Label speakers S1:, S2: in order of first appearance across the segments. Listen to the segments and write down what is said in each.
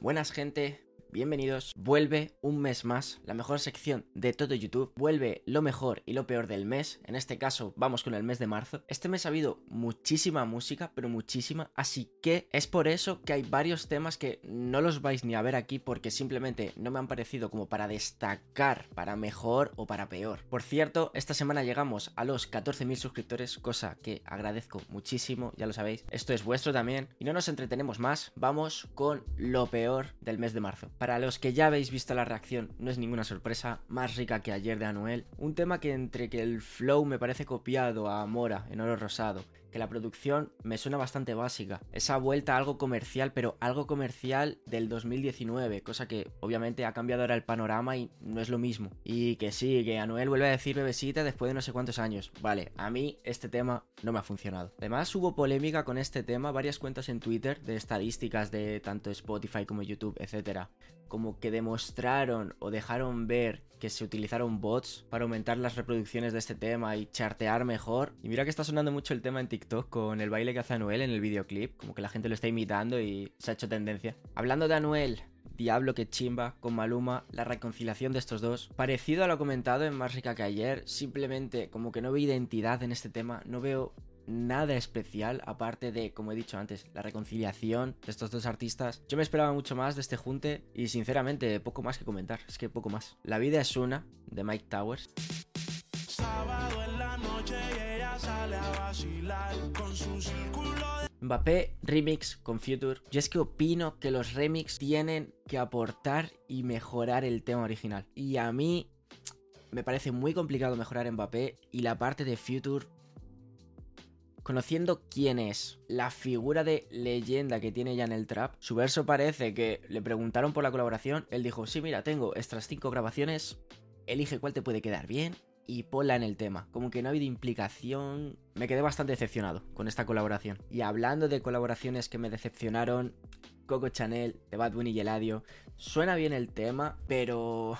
S1: Buenas gente, bienvenidos. Vuelve un mes más, la mejor sección de todo YouTube. Vuelve lo mejor y lo peor del mes. En este caso, vamos con el mes de marzo. Este mes ha habido muchísima música, pero muchísima. Así que es por eso que hay varios temas que no los vais ni a ver aquí porque simplemente no me han parecido como para destacar para mejor o para peor. Por cierto, esta semana llegamos a los 14.000 suscriptores, cosa que agradezco muchísimo, ya lo sabéis. Esto es vuestro también. Y no nos entretenemos más, vamos con lo peor del mes de marzo. Para los que ya habéis visto la reacción, no es ninguna sorpresa, más rica que ayer de Anuel. Un tema que entre que el flow me parece copiado a Mora en oro rosado, que la producción me suena bastante básica. Esa vuelta a algo comercial, pero algo comercial del 2019, cosa que obviamente ha cambiado ahora el panorama y no es lo mismo. Y que sí, que Anuel vuelve a decir bebesita después de no sé cuántos años. Vale, a mí este tema no me ha funcionado. Además hubo polémica con este tema, varias cuentas en Twitter de estadísticas de tanto Spotify como YouTube, etcétera, como que demostraron o dejaron ver que se utilizaron bots para aumentar las reproducciones de este tema y chartear mejor. Y mira que está sonando mucho el tema en TikTok con el baile que hace Anuel en el videoclip, como que la gente lo está imitando y se ha hecho tendencia. Hablando de Anuel, Diablo que chimba con Maluma, la reconciliación de estos dos. Parecido a lo comentado en Más rica que ayer, simplemente como que no veo identidad en este tema, no veo nada especial, aparte de, como he dicho antes, la reconciliación de estos dos artistas. Yo me esperaba mucho más de este junte y sinceramente poco más que comentar, es que poco más. La vida es una, de Mike Towers. Mbappé remix con Future. Yo es que opino que los remix tienen que aportar y mejorar el tema original. Y a mí me parece muy complicado mejorar Mbappé y la parte de Future Conociendo quién es, la figura de leyenda que tiene ya en el trap, su verso parece que le preguntaron por la colaboración, él dijo, sí, mira, tengo estas cinco grabaciones, elige cuál te puede quedar bien y ponla en el tema. Como que no ha habido implicación. Me quedé bastante decepcionado con esta colaboración. Y hablando de colaboraciones que me decepcionaron, Coco Chanel, de Bad Bunny y Eladio, suena bien el tema, pero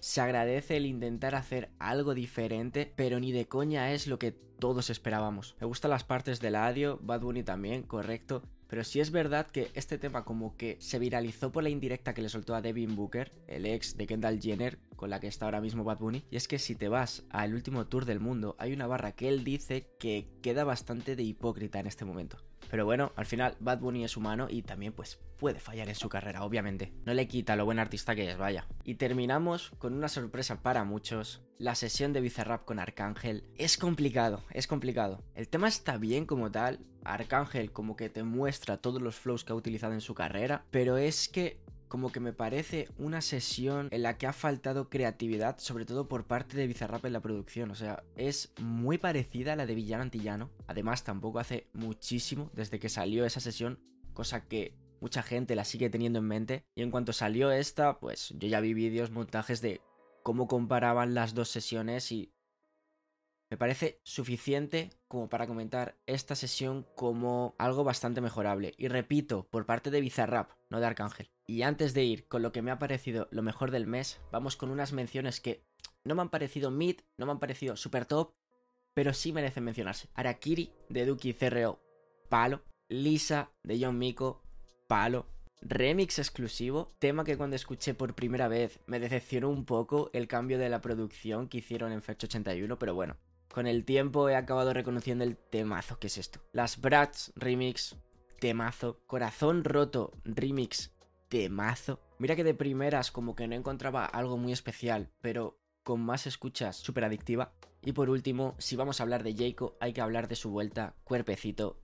S1: se agradece el intentar hacer algo diferente, pero ni de coña es lo que todos esperábamos. Me gustan las partes del audio, Bad Bunny también, correcto. Pero sí es verdad que este tema como que se viralizó por la indirecta que le soltó a Devin Booker, el ex de Kendall Jenner, con la que está ahora mismo Bad Bunny. Y es que si te vas al último tour del mundo, hay una barra que él dice que queda bastante de hipócrita en este momento. Pero bueno, al final Bad Bunny es humano y también pues puede fallar en su carrera, obviamente. No le quita lo buen artista que es, vaya. Y terminamos con una sorpresa para muchos. La sesión de Bizarrap con Arcángel. Es complicado, es complicado. El tema está bien como tal. Arcángel como que te muestra todos los flows que ha utilizado en su carrera. Pero es que como que me parece una sesión en la que ha faltado creatividad, sobre todo por parte de Bizarrap en la producción. O sea, es muy parecida a la de Villano Antillano. Además, tampoco hace muchísimo desde que salió esa sesión, cosa que mucha gente la sigue teniendo en mente. Y en cuanto salió esta, pues yo ya vi vídeos, montajes de cómo comparaban las dos sesiones y me parece suficiente como para comentar esta sesión como algo bastante mejorable. Y repito, por parte de Bizarrap, no de Arcángel. Y antes de ir con lo que me ha parecido lo mejor del mes, vamos con unas menciones que no me han parecido mid, no me han parecido super top, pero sí merecen mencionarse. Arakiri de Duki CRO, palo. Lisa de John Miko, palo. Remix exclusivo, tema que cuando escuché por primera vez me decepcionó un poco el cambio de la producción que hicieron en Fecha 81, pero bueno, con el tiempo he acabado reconociendo el temazo que es esto. Las Brats Remix, temazo. Corazón Roto Remix, temazo. Mira que de primeras como que no encontraba algo muy especial, pero con más escuchas súper adictiva. Y por último, si vamos a hablar de Jayco, hay que hablar de su vuelta, cuerpecito,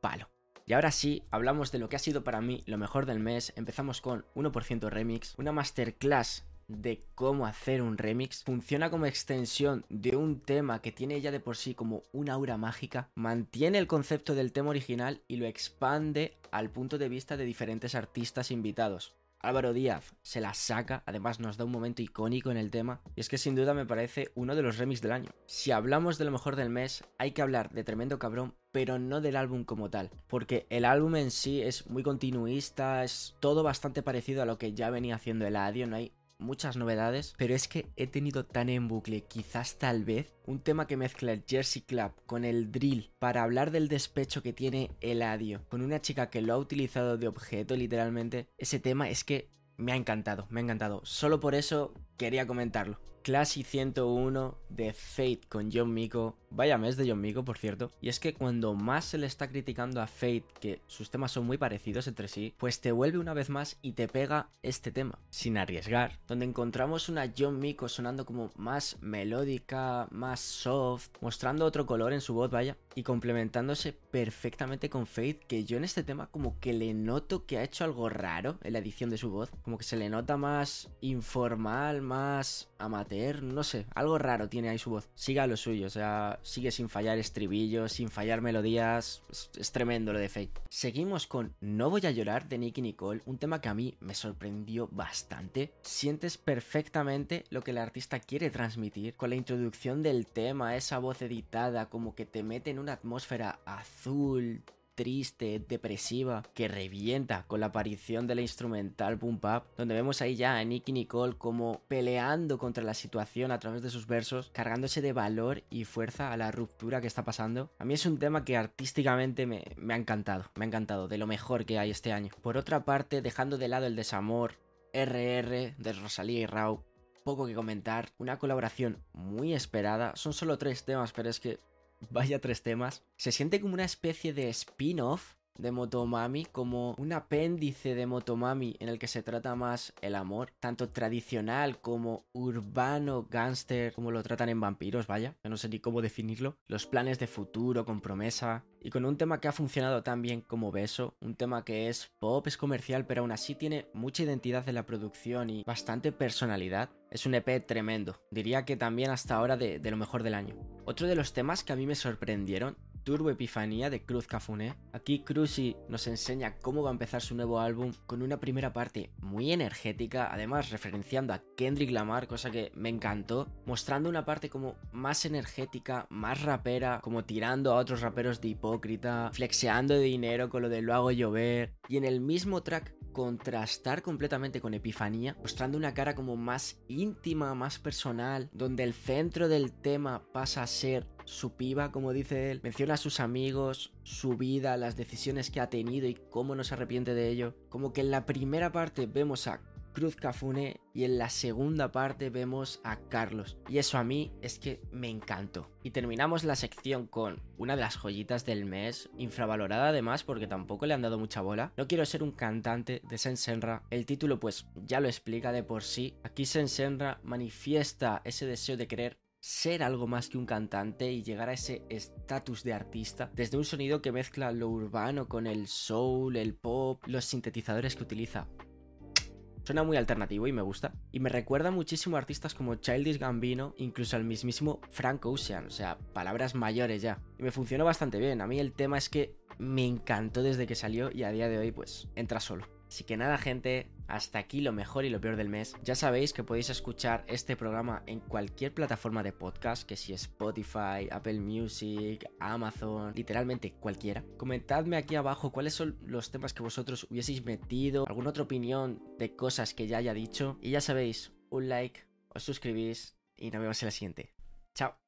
S1: palo. Y ahora sí, hablamos de lo que ha sido para mí lo mejor del mes. Empezamos con 1% Remix, una masterclass de cómo hacer un remix funciona como extensión de un tema que tiene ya de por sí como una aura mágica, mantiene el concepto del tema original y lo expande al punto de vista de diferentes artistas invitados. Álvaro Díaz se la saca, además nos da un momento icónico en el tema, y es que sin duda me parece uno de los remix del año. Si hablamos de lo mejor del mes, hay que hablar de Tremendo Cabrón, pero no del álbum como tal, porque el álbum en sí es muy continuista, es todo bastante parecido a lo que ya venía haciendo el Adio, no hay muchas novedades, pero es que he tenido tan en bucle, quizás tal vez, un tema que mezcla el Jersey Club con el drill para hablar del despecho que tiene Eladio con una chica que lo ha utilizado de objeto literalmente. Ese tema es que me ha encantado, me ha encantado. Solo por eso quería comentarlo. Classy 101 de Fate con John Miko. Vaya mes de John Miko, por cierto. Y es que cuando más se le está criticando a Fate que sus temas son muy parecidos entre sí, pues te vuelve una vez más y te pega este tema, sin arriesgar, donde encontramos una John Miko sonando como más melódica, más soft, mostrando otro color en su voz, vaya, y complementándose perfectamente con Fate, que yo en este tema como que le noto que ha hecho algo raro en la edición de su voz, como que se le nota más informal, más amateur, no sé, algo raro tiene ahí su voz. Siga lo suyo, o sea, sigue sin fallar estribillos, sin fallar melodías, es, tremendo lo de Fate. Seguimos con No voy a llorar de Nicky Nicole, un tema que a mí me sorprendió bastante. Sientes perfectamente lo que el artista quiere transmitir con la introducción del tema, esa voz editada, como que te mete en una atmósfera azul, triste, depresiva, que revienta con la aparición de la instrumental Boom Up, donde vemos ahí ya a Nicky Nicole como peleando contra la situación a través de sus versos, cargándose de valor y fuerza a la ruptura que está pasando. A mí es un tema que artísticamente me, me ha encantado, me ha encantado, de lo mejor que hay este año. Por otra parte, dejando de lado el desamor, RR de Rosalía y Rau, poco que comentar, una colaboración muy esperada, son solo tres temas, pero es que vaya tres temas, se siente como una especie de spin-off de Motomami como un apéndice de Motomami en el que se trata más el amor, tanto tradicional como urbano, gángster, como lo tratan en vampiros, vaya, no sé ni cómo definirlo, los planes de futuro con promesa, y con un tema que ha funcionado tan bien como Beso, un tema que es pop, es comercial, pero aún así tiene mucha identidad en la producción y bastante personalidad. Es un EP tremendo, diría que también hasta ahora de, de lo mejor del año. Otro de los temas que a mí me sorprendieron Turbo Epifanía de Cruz Cafuné. Aquí Cruzy nos enseña cómo va a empezar su nuevo álbum con una primera parte muy energética, además referenciando a Kendrick Lamar, cosa que me encantó, mostrando una parte como más energética, más rapera, como tirando a otros raperos de hipócrita, flexeando de dinero con lo de lo hago llover, y en el mismo track contrastar completamente con Epifanía, mostrando una cara como más íntima, más personal, donde el centro del tema pasa a ser su piba, como dice él, menciona a sus amigos, su vida, las decisiones que ha tenido y cómo no se arrepiente de ello. Como que en la primera parte vemos a Cruz Cafune y en la segunda parte vemos a Carlos. Y eso a mí es que me encantó. Y terminamos la sección con una de las joyitas del mes, infravalorada además porque tampoco le han dado mucha bola. No quiero ser un cantante de Sensenra. El título pues ya lo explica de por sí. Aquí Sensenra manifiesta ese deseo de querer ser algo más que un cantante y llegar a ese estatus de artista desde un sonido que mezcla lo urbano con el soul, el pop, los sintetizadores que utiliza. Suena muy alternativo y me gusta. Y me recuerda muchísimo a artistas como Childish Gambino, incluso al mismísimo Frank Ocean, o sea, palabras mayores ya. Y me funcionó bastante bien. A mí el tema es que me encantó desde que salió y a día de hoy pues entra solo. Así que nada gente, hasta aquí lo mejor y lo peor del mes. Ya sabéis que podéis escuchar este programa en cualquier plataforma de podcast, que si Spotify, Apple Music, Amazon, literalmente cualquiera. Comentadme aquí abajo cuáles son los temas que vosotros hubieseis metido, alguna otra opinión de cosas que ya haya dicho. Y ya sabéis, un like, os suscribís y nos vemos en la siguiente. Chao.